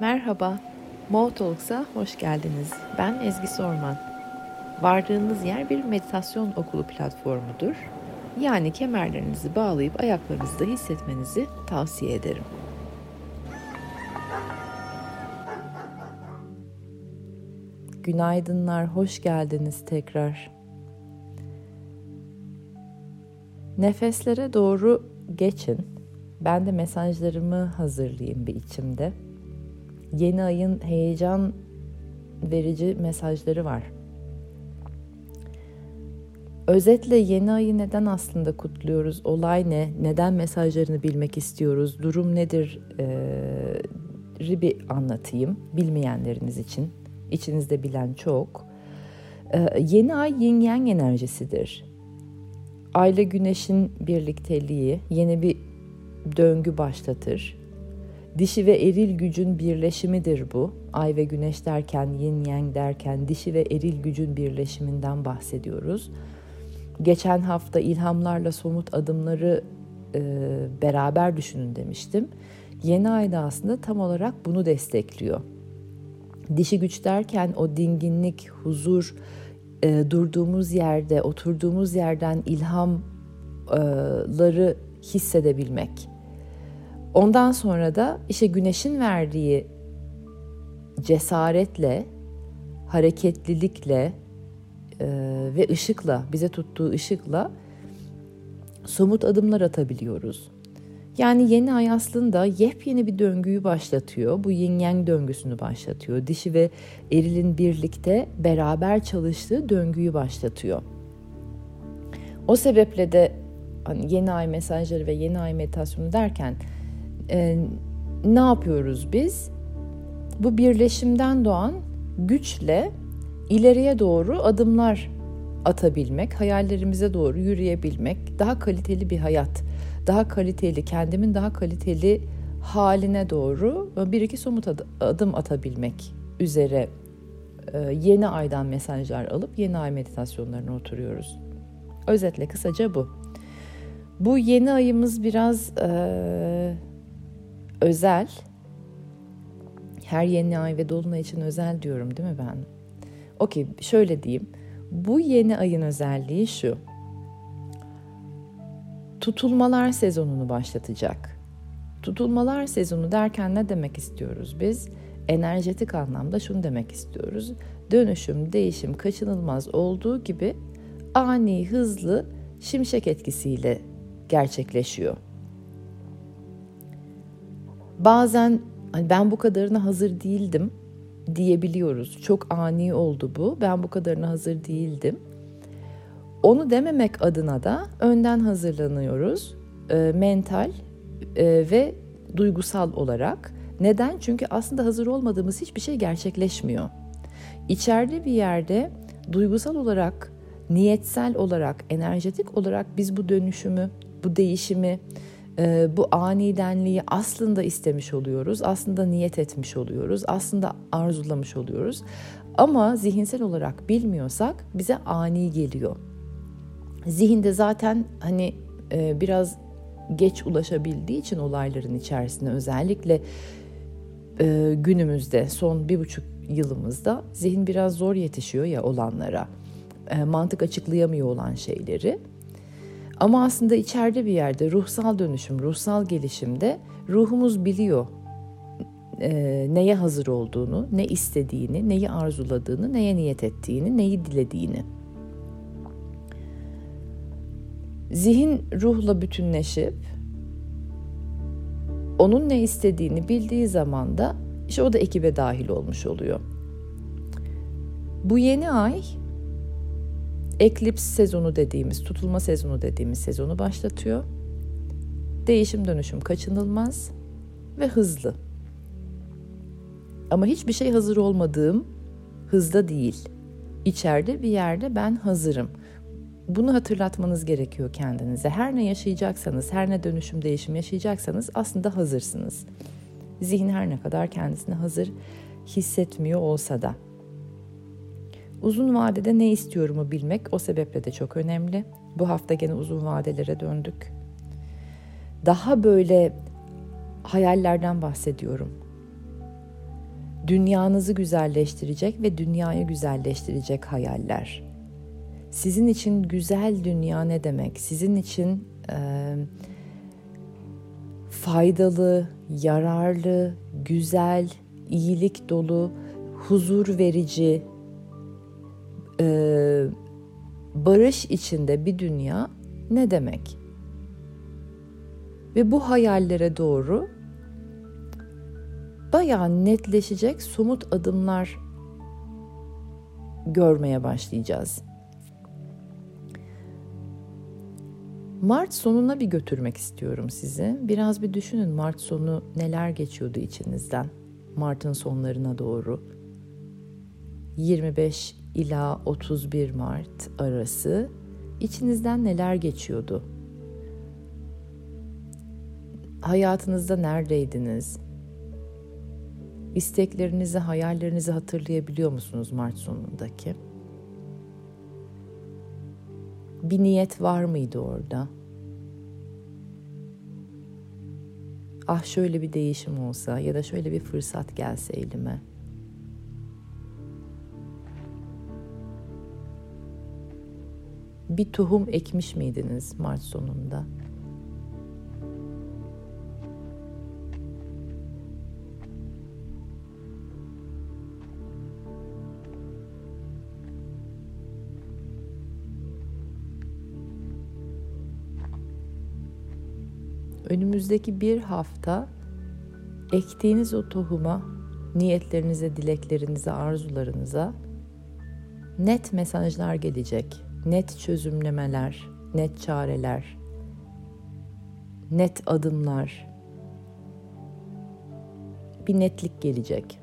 Merhaba, Mo Talks'a hoş geldiniz. Ben Ezgi Sorman. Vardığınız yer bir meditasyon okulu platformudur. Yani kemerlerinizi bağlayıp ayaklarınızda hissetmenizi tavsiye ederim. Günaydınlar, hoş geldiniz tekrar. Nefeslere doğru geçin. Ben de mesajlarımı hazırlayayım bir içimde yeni ayın heyecan verici mesajları var. Özetle yeni ayı neden aslında kutluyoruz? Olay ne? Neden mesajlarını bilmek istiyoruz? Durum nedir? Ee, bir anlatayım bilmeyenleriniz için. İçinizde bilen çok. Ee, yeni ay yin yang enerjisidir. Ayla güneşin birlikteliği yeni bir döngü başlatır Dişi ve eril gücün birleşimidir bu. Ay ve güneş derken, yin yang derken dişi ve eril gücün birleşiminden bahsediyoruz. Geçen hafta ilhamlarla somut adımları e, beraber düşünün demiştim. Yeni ayda aslında tam olarak bunu destekliyor. Dişi güç derken o dinginlik, huzur, e, durduğumuz yerde, oturduğumuz yerden ilhamları hissedebilmek Ondan sonra da işte güneşin verdiği cesaretle, hareketlilikle e, ve ışıkla, bize tuttuğu ışıkla somut adımlar atabiliyoruz. Yani yeni ay aslında yepyeni bir döngüyü başlatıyor. Bu yin yang döngüsünü başlatıyor. Dişi ve erilin birlikte beraber çalıştığı döngüyü başlatıyor. O sebeple de hani yeni ay mesajları ve yeni ay meditasyonu derken e, ne yapıyoruz biz? Bu birleşimden doğan güçle ileriye doğru adımlar atabilmek, hayallerimize doğru yürüyebilmek, daha kaliteli bir hayat, daha kaliteli, kendimin daha kaliteli haline doğru bir iki somut adım atabilmek üzere e, yeni aydan mesajlar alıp yeni ay meditasyonlarına oturuyoruz. Özetle kısaca bu. Bu yeni ayımız biraz e, özel. Her yeni ay ve dolunay için özel diyorum değil mi ben? Okey şöyle diyeyim. Bu yeni ayın özelliği şu. Tutulmalar sezonunu başlatacak. Tutulmalar sezonu derken ne demek istiyoruz biz? Enerjetik anlamda şunu demek istiyoruz. Dönüşüm, değişim kaçınılmaz olduğu gibi ani, hızlı şimşek etkisiyle gerçekleşiyor. Bazen hani ben bu kadarına hazır değildim diyebiliyoruz. Çok ani oldu bu. Ben bu kadarına hazır değildim. Onu dememek adına da önden hazırlanıyoruz. E, mental e, ve duygusal olarak. Neden? Çünkü aslında hazır olmadığımız hiçbir şey gerçekleşmiyor. İçeride bir yerde duygusal olarak, niyetsel olarak, enerjetik olarak biz bu dönüşümü, bu değişimi, bu anidenliği aslında istemiş oluyoruz. Aslında niyet etmiş oluyoruz. Aslında arzulamış oluyoruz. Ama zihinsel olarak bilmiyorsak bize ani geliyor. Zihinde zaten hani e, biraz geç ulaşabildiği için olayların içerisinde özellikle e, günümüzde son bir buçuk yılımızda zihin biraz zor yetişiyor ya olanlara. E, mantık açıklayamıyor olan şeyleri. Ama aslında içeride bir yerde ruhsal dönüşüm, ruhsal gelişimde ruhumuz biliyor e, neye hazır olduğunu, ne istediğini, neyi arzuladığını, neye niyet ettiğini, neyi dilediğini. Zihin ruhla bütünleşip onun ne istediğini bildiği zaman da işte o da ekibe dahil olmuş oluyor. Bu yeni ay eklips sezonu dediğimiz, tutulma sezonu dediğimiz sezonu başlatıyor. Değişim dönüşüm kaçınılmaz ve hızlı. Ama hiçbir şey hazır olmadığım hızda değil. İçeride bir yerde ben hazırım. Bunu hatırlatmanız gerekiyor kendinize. Her ne yaşayacaksanız, her ne dönüşüm değişim yaşayacaksanız aslında hazırsınız. Zihin her ne kadar kendisini hazır hissetmiyor olsa da. Uzun vadede ne istiyorumu bilmek o sebeple de çok önemli. Bu hafta gene uzun vadelere döndük. Daha böyle hayallerden bahsediyorum. Dünyanızı güzelleştirecek ve dünyayı güzelleştirecek hayaller. Sizin için güzel dünya ne demek? Sizin için e, faydalı, yararlı, güzel, iyilik dolu, huzur verici, e, barış içinde bir dünya ne demek? Ve bu hayallere doğru bayağı netleşecek somut adımlar görmeye başlayacağız. Mart sonuna bir götürmek istiyorum sizi. Biraz bir düşünün Mart sonu neler geçiyordu içinizden. Mart'ın sonlarına doğru. 25 ila 31 Mart arası içinizden neler geçiyordu? Hayatınızda neredeydiniz? İsteklerinizi, hayallerinizi hatırlayabiliyor musunuz Mart sonundaki? Bir niyet var mıydı orada? Ah şöyle bir değişim olsa ya da şöyle bir fırsat gelse elime. Bir tohum ekmiş miydiniz Mart sonunda? önümüzdeki bir hafta ektiğiniz o tohuma, niyetlerinize, dileklerinize, arzularınıza net mesajlar gelecek. Net çözümlemeler, net çareler, net adımlar. Bir netlik gelecek.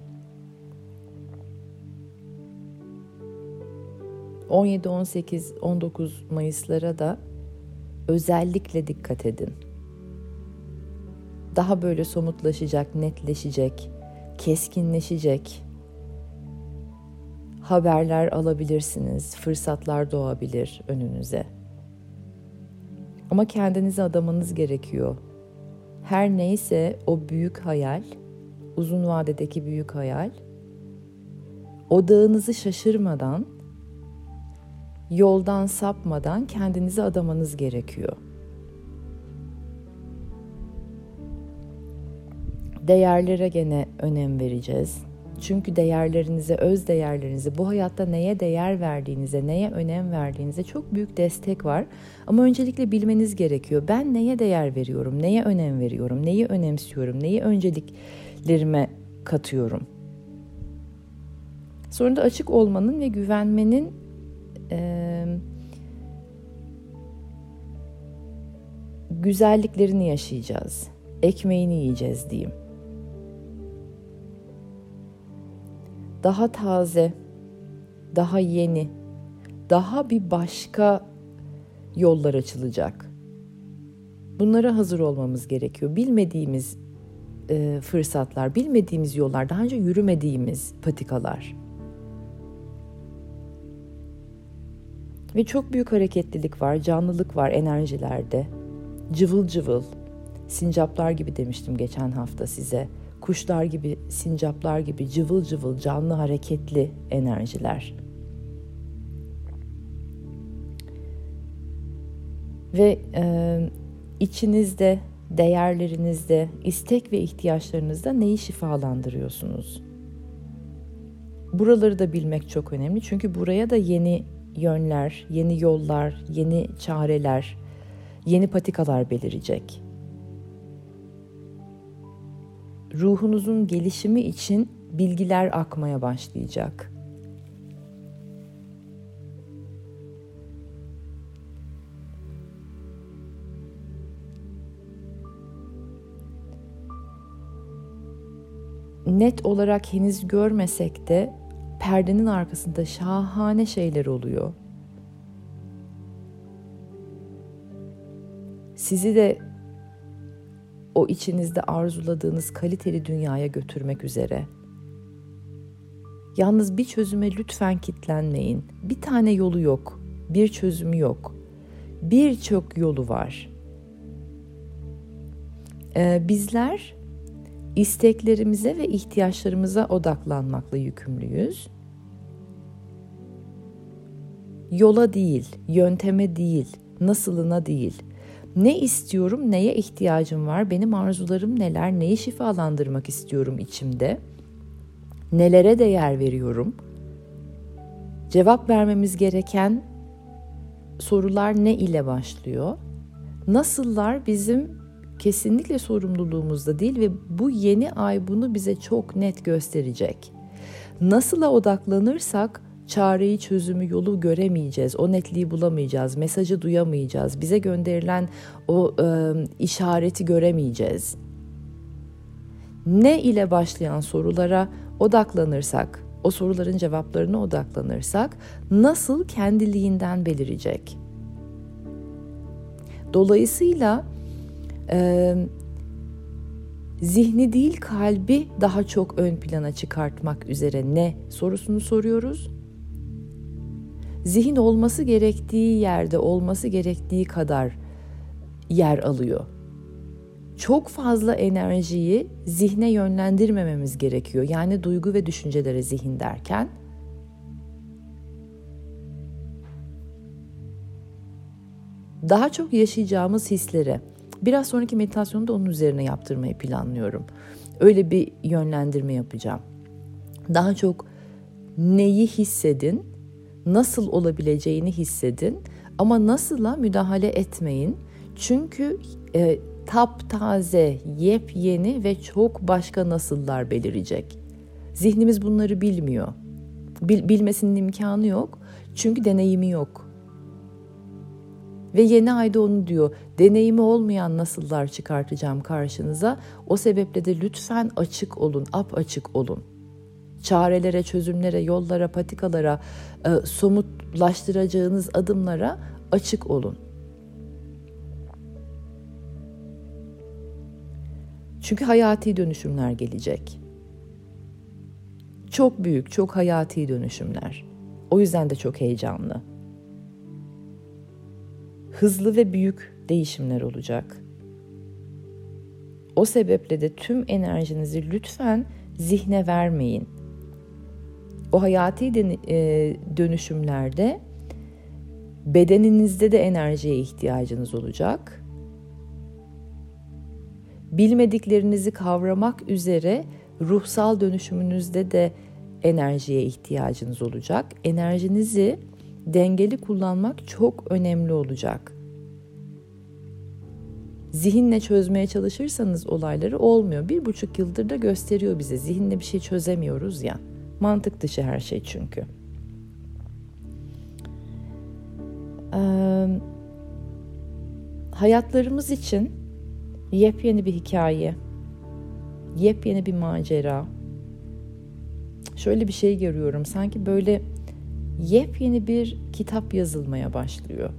17, 18, 19 Mayıs'lara da özellikle dikkat edin daha böyle somutlaşacak, netleşecek, keskinleşecek haberler alabilirsiniz, fırsatlar doğabilir önünüze. Ama kendinizi adamanız gerekiyor. Her neyse o büyük hayal, uzun vadedeki büyük hayal, odağınızı şaşırmadan, yoldan sapmadan kendinizi adamanız gerekiyor. Değerlere gene önem vereceğiz. Çünkü değerlerinize, öz değerlerinize, bu hayatta neye değer verdiğinize, neye önem verdiğinize çok büyük destek var. Ama öncelikle bilmeniz gerekiyor. Ben neye değer veriyorum, neye önem veriyorum, neyi önemsiyorum, neyi önceliklerime katıyorum. Sonra da açık olmanın ve güvenmenin e, güzelliklerini yaşayacağız. Ekmeğini yiyeceğiz diyeyim. Daha taze, daha yeni, daha bir başka yollar açılacak. Bunlara hazır olmamız gerekiyor. Bilmediğimiz e, fırsatlar, bilmediğimiz yollar, daha önce yürümediğimiz patikalar. Ve çok büyük hareketlilik var, canlılık var enerjilerde. Cıvıl cıvıl, sincaplar gibi demiştim geçen hafta size kuşlar gibi, sincaplar gibi cıvıl cıvıl, canlı, hareketli enerjiler. Ve e, içinizde, değerlerinizde, istek ve ihtiyaçlarınızda neyi şifalandırıyorsunuz? Buraları da bilmek çok önemli. Çünkü buraya da yeni yönler, yeni yollar, yeni çareler, yeni patikalar belirecek ruhunuzun gelişimi için bilgiler akmaya başlayacak. Net olarak henüz görmesek de perdenin arkasında şahane şeyler oluyor. Sizi de o içinizde arzuladığınız kaliteli dünyaya götürmek üzere. Yalnız bir çözüme lütfen kitlenmeyin. Bir tane yolu yok. Bir çözümü yok. Birçok yolu var. Ee, bizler isteklerimize ve ihtiyaçlarımıza odaklanmakla yükümlüyüz. Yola değil, yönteme değil, nasılına değil. Ne istiyorum, neye ihtiyacım var, benim arzularım neler, neyi şifalandırmak istiyorum içimde, nelere değer veriyorum. Cevap vermemiz gereken sorular ne ile başlıyor? Nasıllar bizim kesinlikle sorumluluğumuzda değil ve bu yeni ay bunu bize çok net gösterecek. Nasıla odaklanırsak çareyi, çözümü, yolu göremeyeceğiz. O netliği bulamayacağız. Mesajı duyamayacağız. Bize gönderilen o e, işareti göremeyeceğiz. Ne ile başlayan sorulara odaklanırsak, o soruların cevaplarına odaklanırsak nasıl kendiliğinden belirecek. Dolayısıyla e, zihni değil kalbi daha çok ön plana çıkartmak üzere ne sorusunu soruyoruz. Zihin olması gerektiği yerde olması gerektiği kadar yer alıyor. Çok fazla enerjiyi zihne yönlendirmememiz gerekiyor. Yani duygu ve düşüncelere zihin derken daha çok yaşayacağımız hislere biraz sonraki meditasyonda onun üzerine yaptırmayı planlıyorum. Öyle bir yönlendirme yapacağım. Daha çok neyi hissedin, nasıl olabileceğini hissedin ama nasıla müdahale etmeyin. Çünkü e, taptaze, yepyeni ve çok başka nasıllar belirecek. Zihnimiz bunları bilmiyor. Bil, bilmesinin imkanı yok. Çünkü deneyimi yok. Ve yeni ayda onu diyor. Deneyimi olmayan nasıllar çıkartacağım karşınıza. O sebeple de lütfen açık olun, ap açık olun. Çarelere, çözümlere, yollara, patikalara, e, somutlaştıracağınız adımlara açık olun. Çünkü hayati dönüşümler gelecek. Çok büyük, çok hayati dönüşümler. O yüzden de çok heyecanlı. Hızlı ve büyük değişimler olacak. O sebeple de tüm enerjinizi lütfen zihne vermeyin. O hayati e, dönüşümlerde bedeninizde de enerjiye ihtiyacınız olacak bilmediklerinizi kavramak üzere ruhsal dönüşümünüzde de enerjiye ihtiyacınız olacak. Enerjinizi dengeli kullanmak çok önemli olacak. Zihinle çözmeye çalışırsanız olayları olmuyor. Bir buçuk yıldır da gösteriyor bize. Zihinle bir şey çözemiyoruz ya. Mantık dışı her şey çünkü. Ee, hayatlarımız için Yepyeni bir hikaye. Yepyeni bir macera. Şöyle bir şey görüyorum. Sanki böyle yepyeni bir kitap yazılmaya başlıyor.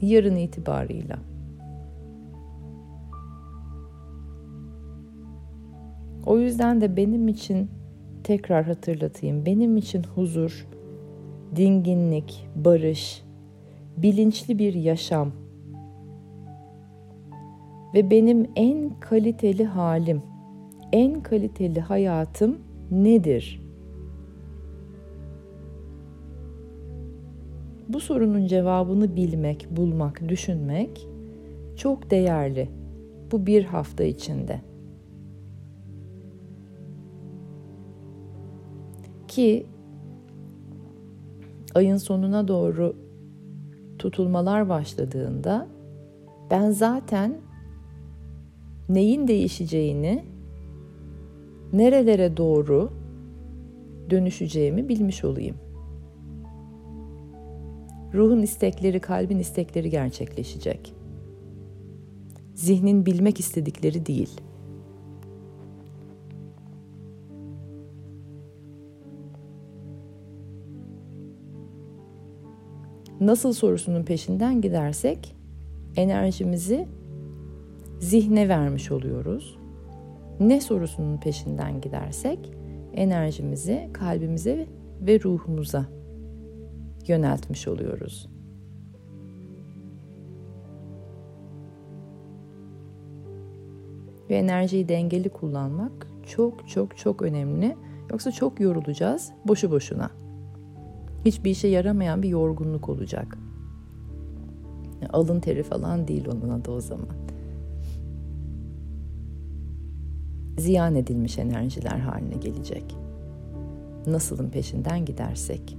Yarın itibarıyla. O yüzden de benim için tekrar hatırlatayım. Benim için huzur, dinginlik, barış, bilinçli bir yaşam ve benim en kaliteli halim, en kaliteli hayatım nedir? Bu sorunun cevabını bilmek, bulmak, düşünmek çok değerli bu bir hafta içinde. Ki ayın sonuna doğru tutulmalar başladığında ben zaten neyin değişeceğini, nerelere doğru dönüşeceğimi bilmiş olayım. Ruhun istekleri, kalbin istekleri gerçekleşecek. Zihnin bilmek istedikleri değil.'' Nasıl sorusunun peşinden gidersek enerjimizi zihne vermiş oluyoruz. Ne sorusunun peşinden gidersek enerjimizi kalbimize ve ruhumuza yöneltmiş oluyoruz. Ve enerjiyi dengeli kullanmak çok çok çok önemli. Yoksa çok yorulacağız boşu boşuna. Hiçbir işe yaramayan bir yorgunluk olacak. Alın teri falan değil onun adı o zaman. Ziyan edilmiş enerjiler haline gelecek. Nasılın peşinden gidersek.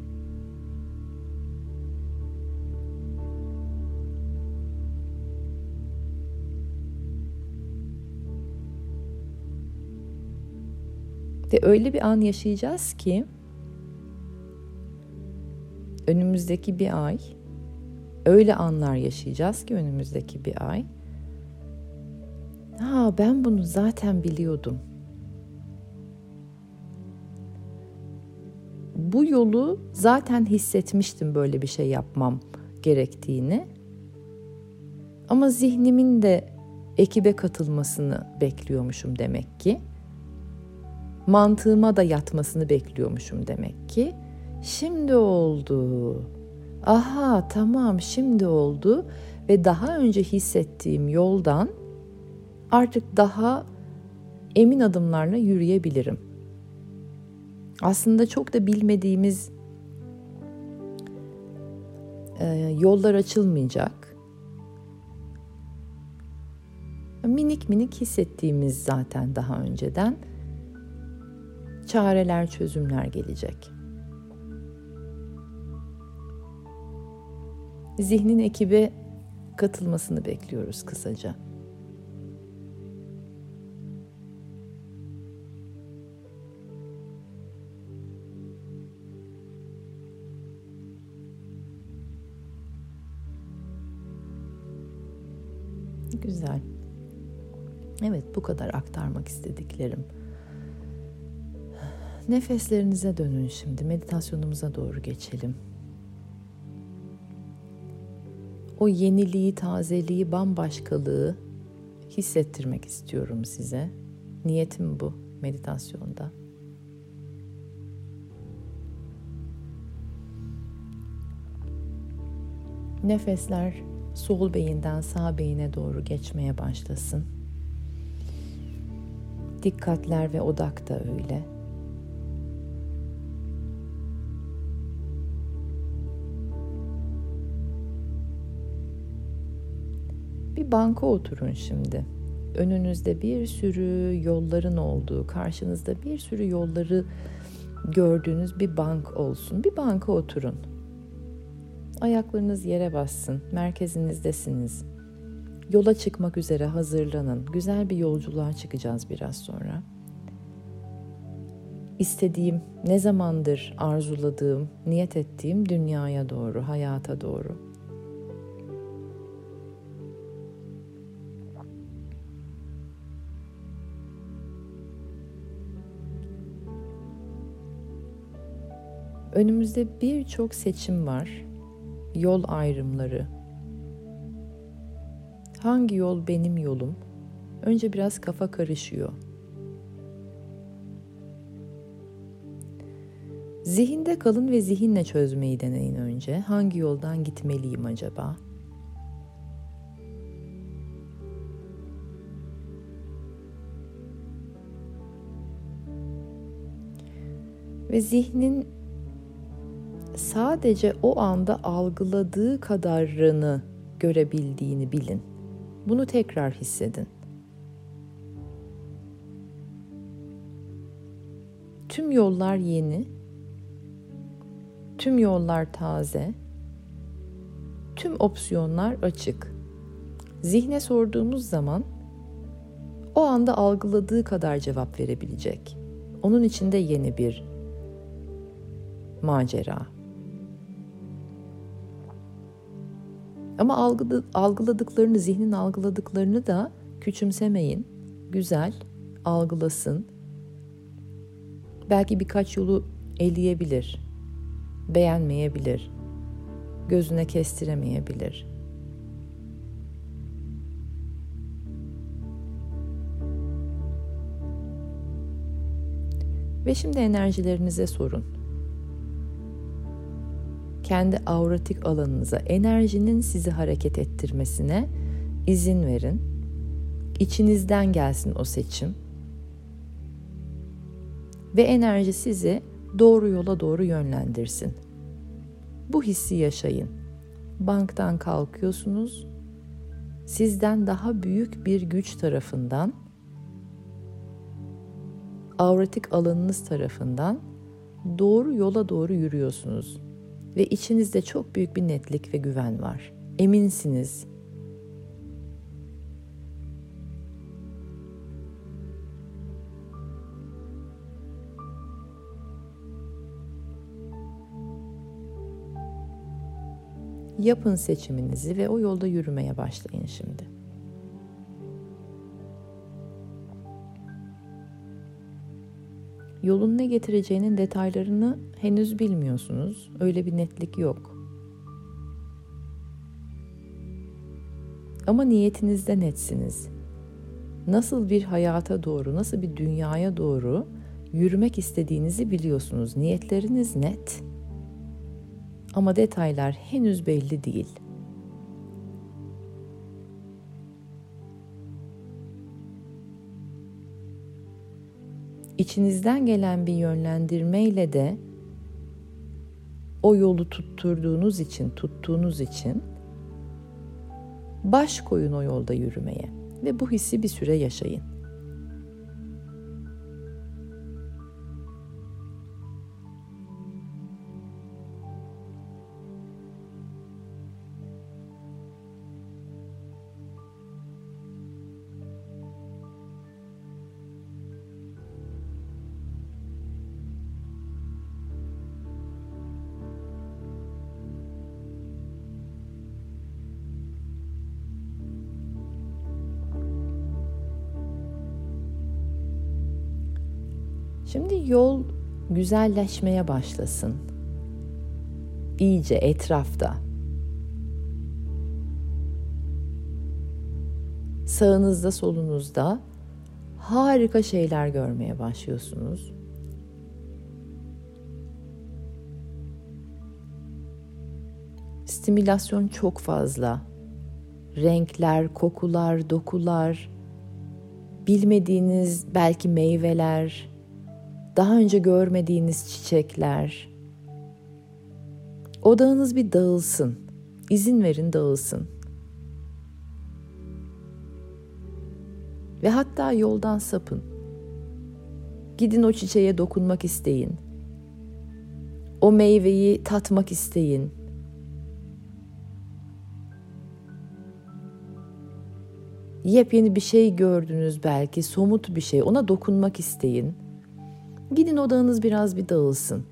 Ve öyle bir an yaşayacağız ki önümüzdeki bir ay öyle anlar yaşayacağız ki önümüzdeki bir ay ha ben bunu zaten biliyordum. Bu yolu zaten hissetmiştim böyle bir şey yapmam gerektiğini. Ama zihnimin de ekibe katılmasını bekliyormuşum demek ki mantığıma da yatmasını bekliyormuşum demek ki. Şimdi oldu. Aha tamam şimdi oldu ve daha önce hissettiğim yoldan artık daha emin adımlarla yürüyebilirim. Aslında çok da bilmediğimiz e, yollar açılmayacak. Minik minik hissettiğimiz zaten daha önceden çareler, çözümler gelecek. Zihnin ekibe katılmasını bekliyoruz kısaca. Güzel. Evet bu kadar aktarmak istediklerim. Nefeslerinize dönün şimdi. Meditasyonumuza doğru geçelim. O yeniliği, tazeliği, bambaşkalığı hissettirmek istiyorum size. Niyetim bu meditasyonda. Nefesler sol beyinden sağ beyine doğru geçmeye başlasın. Dikkatler ve odak da öyle. Banka oturun şimdi. Önünüzde bir sürü yolların olduğu, karşınızda bir sürü yolları gördüğünüz bir bank olsun. Bir banka oturun. Ayaklarınız yere bassın. Merkezinizdesiniz. Yola çıkmak üzere hazırlanın. Güzel bir yolculuğa çıkacağız biraz sonra. İstediğim, ne zamandır arzuladığım, niyet ettiğim dünyaya doğru, hayata doğru. Önümüzde birçok seçim var. Yol ayrımları. Hangi yol benim yolum? Önce biraz kafa karışıyor. Zihinde kalın ve zihinle çözmeyi deneyin önce. Hangi yoldan gitmeliyim acaba? Ve zihnin sadece o anda algıladığı kadarını görebildiğini bilin. Bunu tekrar hissedin. Tüm yollar yeni. Tüm yollar taze. Tüm opsiyonlar açık. Zihne sorduğumuz zaman o anda algıladığı kadar cevap verebilecek. Onun içinde yeni bir macera. Ama algılı, algıladıklarını, zihnin algıladıklarını da küçümsemeyin. Güzel, algılasın. Belki birkaç yolu eleyebilir, beğenmeyebilir, gözüne kestiremeyebilir. Ve şimdi enerjilerinize sorun kendi auratik alanınıza, enerjinin sizi hareket ettirmesine izin verin. İçinizden gelsin o seçim. Ve enerji sizi doğru yola doğru yönlendirsin. Bu hissi yaşayın. Banktan kalkıyorsunuz. Sizden daha büyük bir güç tarafından avratik alanınız tarafından doğru yola doğru yürüyorsunuz ve içinizde çok büyük bir netlik ve güven var. Eminsiniz. Yapın seçiminizi ve o yolda yürümeye başlayın şimdi. Yolun ne getireceğinin detaylarını henüz bilmiyorsunuz. Öyle bir netlik yok. Ama niyetinizde netsiniz. Nasıl bir hayata doğru, nasıl bir dünyaya doğru yürümek istediğinizi biliyorsunuz. Niyetleriniz net. Ama detaylar henüz belli değil.'' İçinizden gelen bir yönlendirmeyle de o yolu tutturduğunuz için, tuttuğunuz için baş koyun o yolda yürümeye ve bu hissi bir süre yaşayın. Şimdi yol güzelleşmeye başlasın. İyice etrafta. Sağınızda, solunuzda harika şeyler görmeye başlıyorsunuz. Stimülasyon çok fazla. Renkler, kokular, dokular, bilmediğiniz belki meyveler, daha önce görmediğiniz çiçekler. Odağınız bir dağılsın. İzin verin dağılsın. Ve hatta yoldan sapın. Gidin o çiçeğe dokunmak isteyin. O meyveyi tatmak isteyin. Yepyeni bir şey gördünüz belki, somut bir şey. Ona dokunmak isteyin. Gidin odağınız biraz bir dağılsın.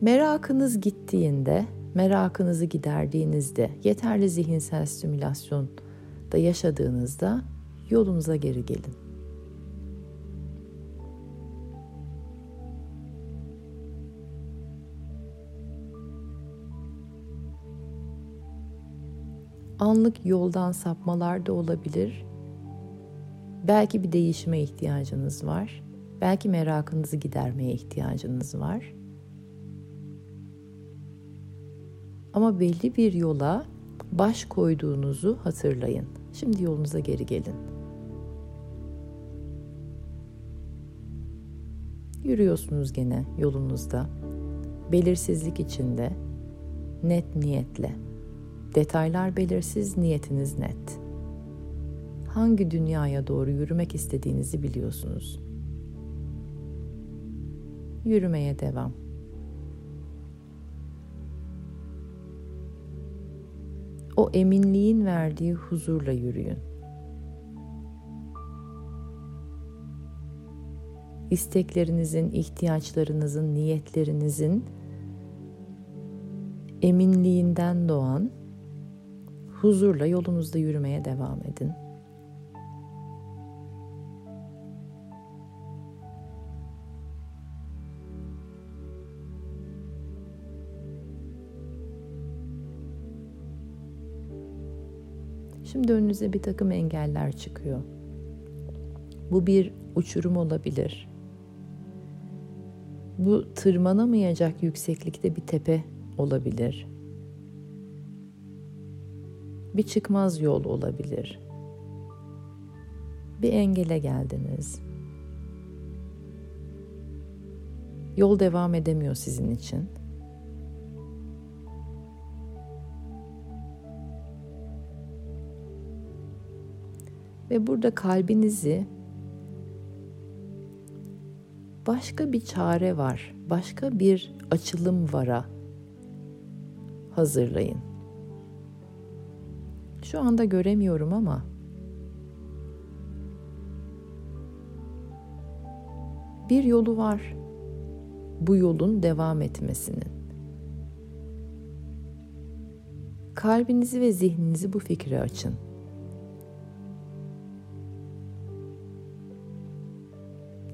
Merakınız gittiğinde merakınızı giderdiğinizde, yeterli zihinsel stimülasyon da yaşadığınızda yolunuza geri gelin. Anlık yoldan sapmalar da olabilir. Belki bir değişime ihtiyacınız var. Belki merakınızı gidermeye ihtiyacınız var. Ama belli bir yola baş koyduğunuzu hatırlayın. Şimdi yolunuza geri gelin. Yürüyorsunuz gene yolunuzda. Belirsizlik içinde, net niyetle. Detaylar belirsiz, niyetiniz net. Hangi dünyaya doğru yürümek istediğinizi biliyorsunuz. Yürümeye devam. O eminliğin verdiği huzurla yürüyün. İsteklerinizin, ihtiyaçlarınızın, niyetlerinizin eminliğinden doğan huzurla yolunuzda yürümeye devam edin. Şimdi önünüze bir takım engeller çıkıyor. Bu bir uçurum olabilir. Bu tırmanamayacak yükseklikte bir tepe olabilir. Bir çıkmaz yol olabilir. Bir engele geldiniz. Yol devam edemiyor sizin için. Ve burada kalbinizi başka bir çare var, başka bir açılım vara hazırlayın. Şu anda göremiyorum ama bir yolu var. Bu yolun devam etmesinin. Kalbinizi ve zihninizi bu fikre açın.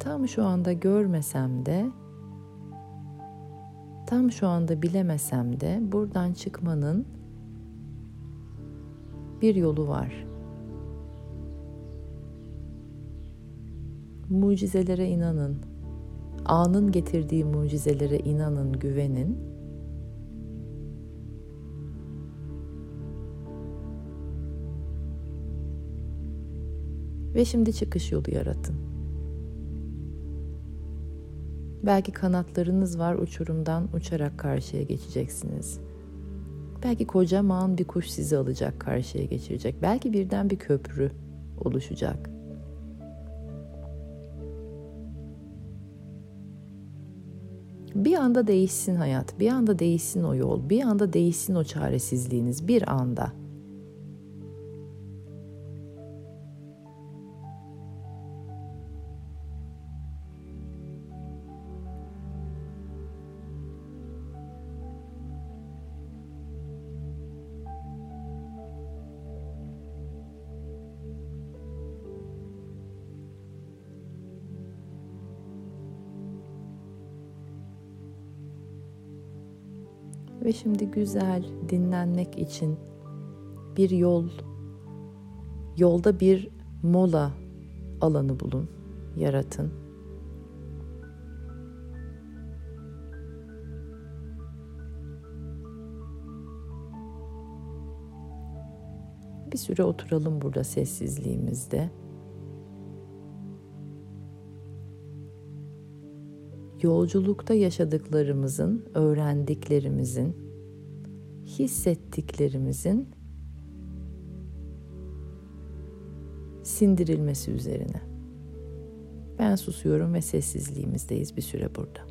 Tam şu anda görmesem de tam şu anda bilemesem de buradan çıkmanın bir yolu var. Mucizelere inanın. Anın getirdiği mucizelere inanın, güvenin. Ve şimdi çıkış yolu yaratın. Belki kanatlarınız var uçurumdan uçarak karşıya geçeceksiniz. Belki kocaman bir kuş sizi alacak karşıya geçirecek. Belki birden bir köprü oluşacak. Bir anda değişsin hayat, bir anda değişsin o yol, bir anda değişsin o çaresizliğiniz, bir anda. Ve şimdi güzel dinlenmek için bir yol, yolda bir mola alanı bulun, yaratın. Bir süre oturalım burada sessizliğimizde. Yolculukta yaşadıklarımızın, öğrendiklerimizin, hissettiklerimizin sindirilmesi üzerine. Ben susuyorum ve sessizliğimizdeyiz bir süre burada.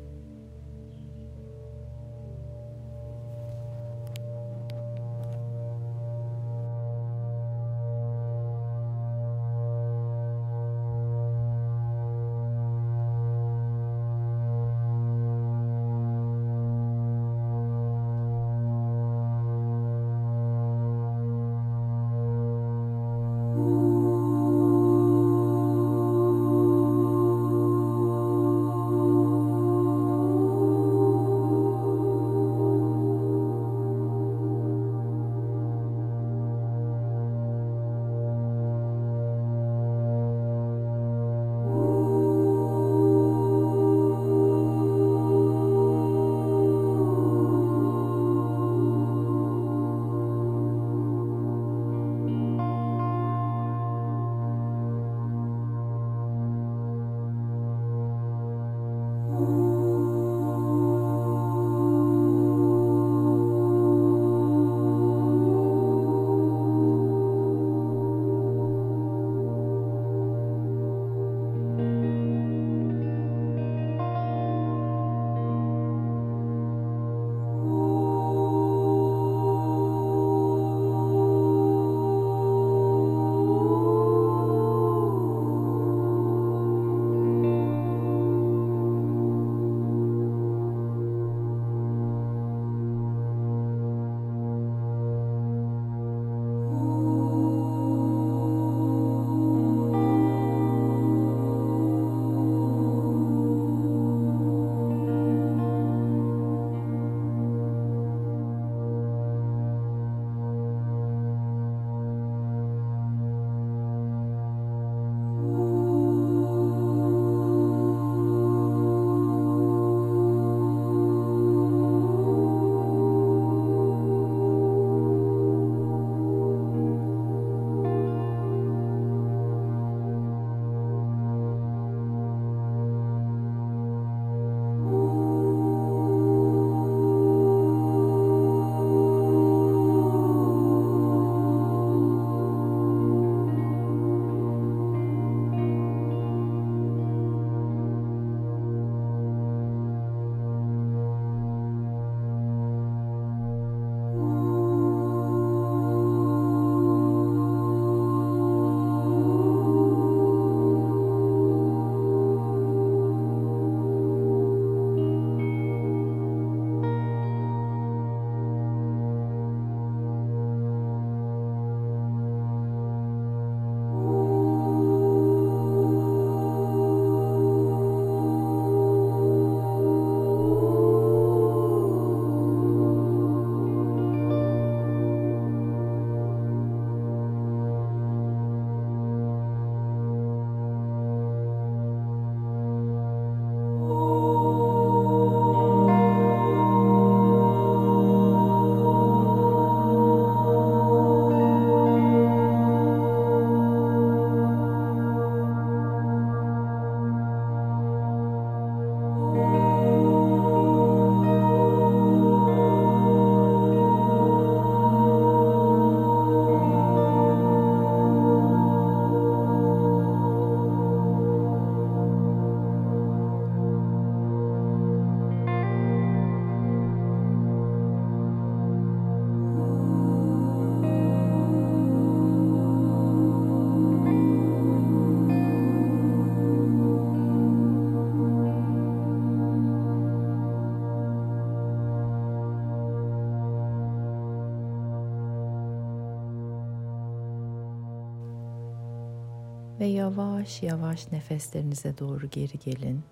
Yavaş yavaş nefeslerinize doğru geri gelin.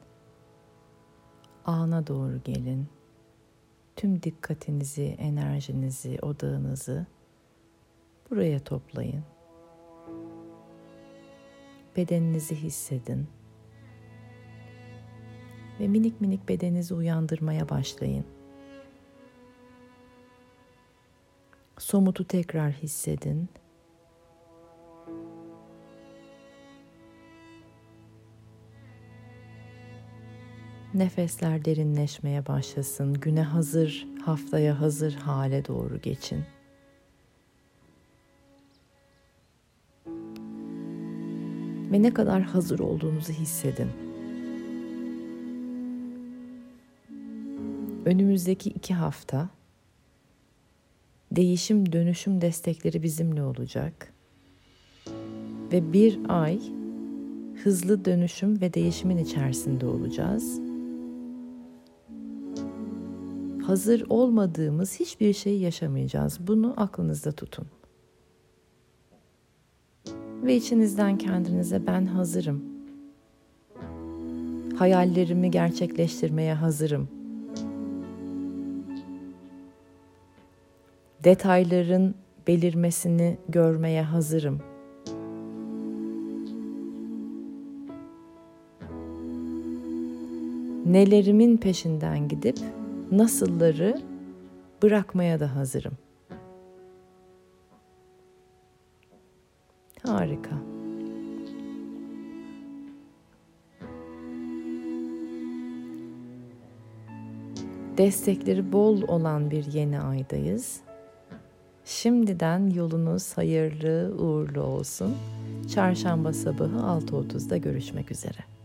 Ana doğru gelin. Tüm dikkatinizi, enerjinizi, odağınızı buraya toplayın. Bedeninizi hissedin. Ve minik minik bedeninizi uyandırmaya başlayın. Somutu tekrar hissedin. Nefesler derinleşmeye başlasın. Güne hazır, haftaya hazır hale doğru geçin. Ve ne kadar hazır olduğunuzu hissedin. Önümüzdeki iki hafta değişim dönüşüm destekleri bizimle olacak. Ve bir ay hızlı dönüşüm ve değişimin içerisinde olacağız. Hazır olmadığımız hiçbir şey yaşamayacağız. Bunu aklınızda tutun. Ve içinizden kendinize ben hazırım. Hayallerimi gerçekleştirmeye hazırım detayların belirmesini görmeye hazırım. Nelerimin peşinden gidip nasılları bırakmaya da hazırım. Harika. Destekleri bol olan bir yeni aydayız. Şimdiden yolunuz hayırlı uğurlu olsun. Çarşamba sabahı 6.30'da görüşmek üzere.